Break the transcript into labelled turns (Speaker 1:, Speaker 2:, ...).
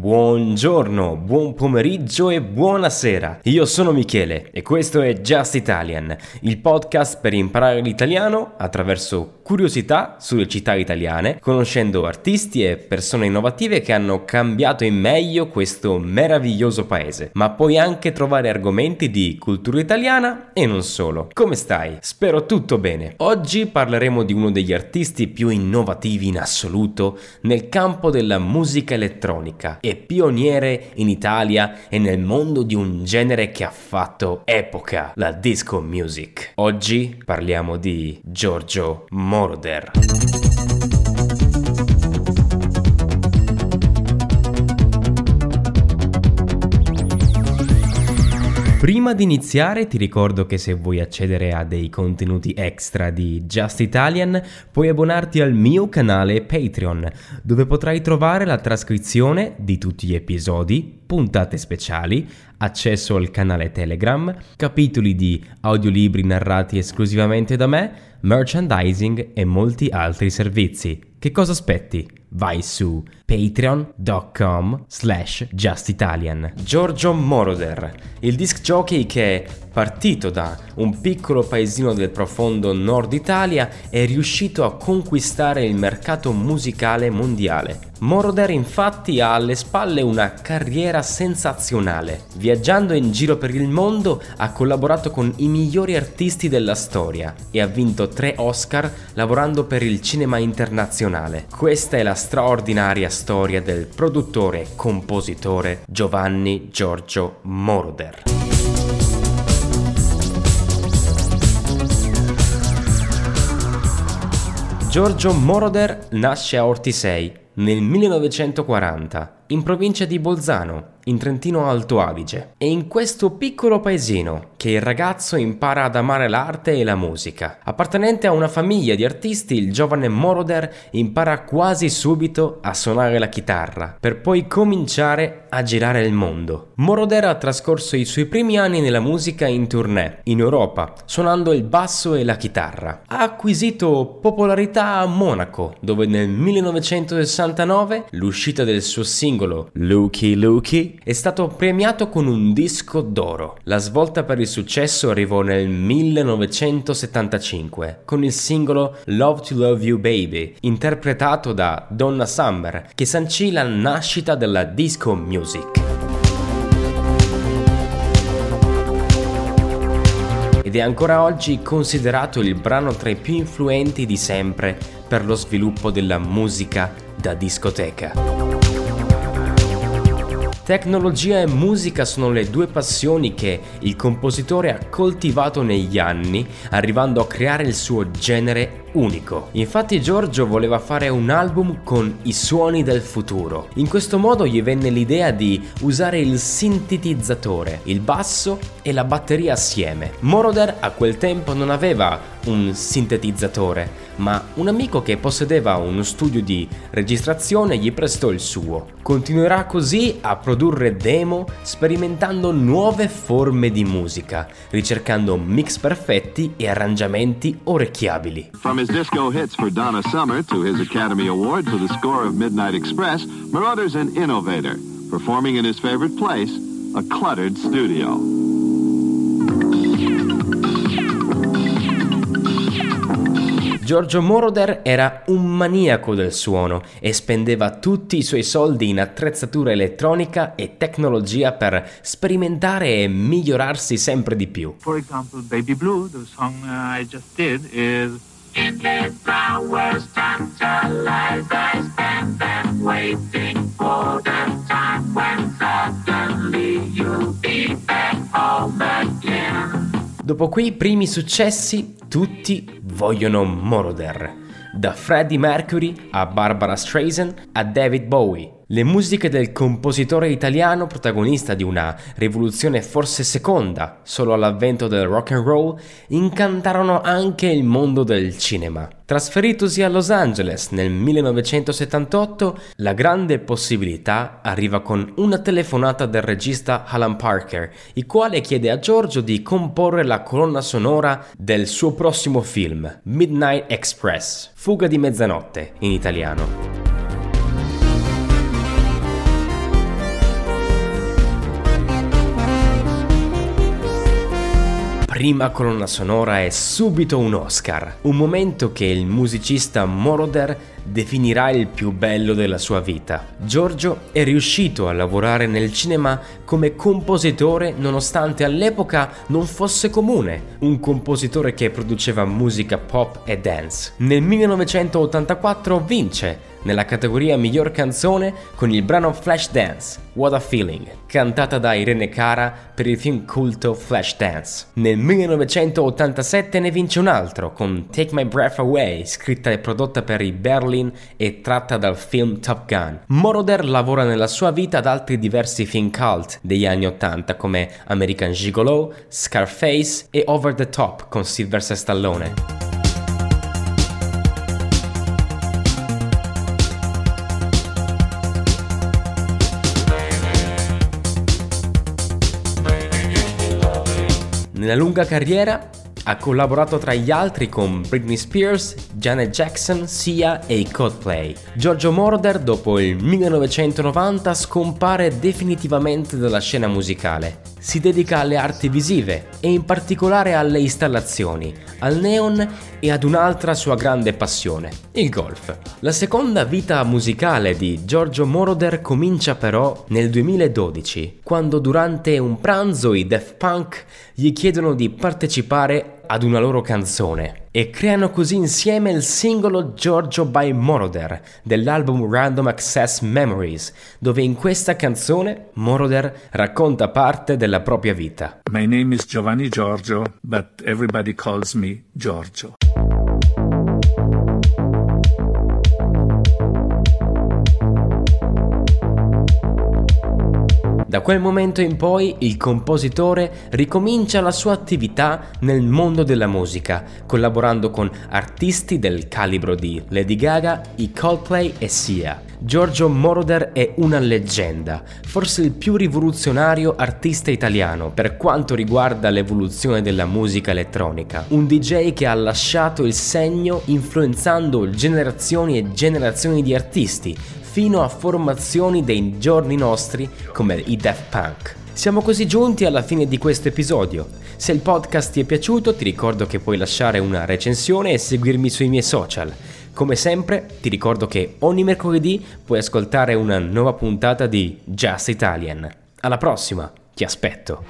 Speaker 1: Buongiorno, buon pomeriggio e buonasera. Io sono Michele e questo è Just Italian, il podcast per imparare l'italiano attraverso curiosità sulle città italiane, conoscendo artisti e persone innovative che hanno cambiato in meglio questo meraviglioso paese, ma puoi anche trovare argomenti di cultura italiana e non solo. Come stai? Spero tutto bene. Oggi parleremo di uno degli artisti più innovativi in assoluto nel campo della musica elettronica e pioniere in Italia e nel mondo di un genere che ha fatto epoca, la disco music. Oggi parliamo di Giorgio Moroder. Prima di iniziare ti ricordo che se vuoi accedere a dei contenuti extra di Just Italian puoi abbonarti al mio canale Patreon dove potrai trovare la trascrizione di tutti gli episodi, puntate speciali, accesso al canale Telegram, capitoli di audiolibri narrati esclusivamente da me, merchandising e molti altri servizi. Che cosa aspetti? vai su patreon.com slash justitalian. Giorgio Moroder, il disc jockey che partito da un piccolo paesino del profondo nord Italia è riuscito a conquistare il mercato musicale mondiale. Moroder infatti ha alle spalle una carriera sensazionale. Viaggiando in giro per il mondo ha collaborato con i migliori artisti della storia e ha vinto tre Oscar lavorando per il cinema internazionale. Questa è la straordinaria storia del produttore e compositore Giovanni Giorgio Moroder. Giorgio Moroder nasce a Ortisei nel 1940 in provincia di Bolzano, in Trentino Alto Adige. È in questo piccolo paesino che il ragazzo impara ad amare l'arte e la musica. Appartenente a una famiglia di artisti, il giovane Moroder impara quasi subito a suonare la chitarra, per poi cominciare a girare il mondo. Moroder ha trascorso i suoi primi anni nella musica in tournée, in Europa, suonando il basso e la chitarra. Ha acquisito popolarità a Monaco, dove nel 1969 l'uscita del suo singolo singolo Lukey Lukey è stato premiato con un disco d'oro. La svolta per il successo arrivò nel 1975 con il singolo Love to Love You Baby, interpretato da Donna Summer, che sancì la nascita della disco music. ed è ancora oggi considerato il brano tra i più influenti di sempre per lo sviluppo della musica da discoteca. Tecnologia e musica sono le due passioni che il compositore ha coltivato negli anni, arrivando a creare il suo genere unico. Infatti Giorgio voleva fare un album con i suoni del futuro. In questo modo gli venne l'idea di usare il sintetizzatore, il basso e la batteria assieme. Moroder a quel tempo non aveva un sintetizzatore, ma un amico che possedeva uno studio di registrazione gli prestò il suo. Continuerà così a produrre demo sperimentando nuove forme di musica, ricercando mix perfetti e arrangiamenti orecchiabili. From his disco hits for Donna Summer to his Academy Award for the score of Midnight Express, Marauder's an innovator, performing in his favorite place, a cluttered studio. Giorgio Moroder era un maniaco del suono e spendeva tutti i suoi soldi in attrezzatura elettronica e tecnologia per sperimentare e migliorarsi sempre di più. For example, Baby Blue, the song uh, I just did is Dopo quei primi successi, tutti vogliono Moroder, da Freddie Mercury a Barbara Streisand a David Bowie. Le musiche del compositore italiano, protagonista di una rivoluzione forse seconda, solo all'avvento del rock and roll, incantarono anche il mondo del cinema. Trasferitosi a Los Angeles nel 1978, la grande possibilità arriva con una telefonata del regista Alan Parker, il quale chiede a Giorgio di comporre la colonna sonora del suo prossimo film, Midnight Express, Fuga di mezzanotte in italiano. Prima colonna sonora e subito un Oscar, un momento che il musicista Moroder definirà il più bello della sua vita. Giorgio è riuscito a lavorare nel cinema come compositore nonostante all'epoca non fosse comune, un compositore che produceva musica pop e dance. Nel 1984 vince nella categoria miglior canzone con il brano Flashdance, What a Feeling, cantata da Irene Cara per il film culto Flashdance. Nel 1987 ne vince un altro con Take My Breath Away, scritta e prodotta per i Berlin e tratta dal film Top Gun. Moroder lavora nella sua vita ad altri diversi film cult degli anni 80 come American Gigolo, Scarface e Over the Top con Sylvester Stallone. Nella lunga carriera ha collaborato tra gli altri con Britney Spears, Janet Jackson, Sia e i Coldplay. Giorgio Moroder dopo il 1990 scompare definitivamente dalla scena musicale. Si dedica alle arti visive e in particolare alle installazioni, al neon e ad un'altra sua grande passione, il golf. La seconda vita musicale di Giorgio Moroder comincia però nel 2012, quando durante un pranzo i Daft Punk gli chiedono di partecipare ad una loro canzone e creano così insieme il singolo Giorgio by Moroder dell'album Random Access Memories, dove in questa canzone Moroder racconta parte della propria vita.
Speaker 2: My name is Giovanni Giorgio, but everybody calls me Giorgio.
Speaker 1: Da quel momento in poi il compositore ricomincia la sua attività nel mondo della musica, collaborando con artisti del calibro di Lady Gaga, i Coldplay e Sia. Giorgio Moroder è una leggenda, forse il più rivoluzionario artista italiano per quanto riguarda l'evoluzione della musica elettronica. Un DJ che ha lasciato il segno influenzando generazioni e generazioni di artisti, fino a formazioni dei giorni nostri come i Daft Punk. Siamo così giunti alla fine di questo episodio. Se il podcast ti è piaciuto ti ricordo che puoi lasciare una recensione e seguirmi sui miei social. Come sempre ti ricordo che ogni mercoledì puoi ascoltare una nuova puntata di Just Italian. Alla prossima, ti aspetto.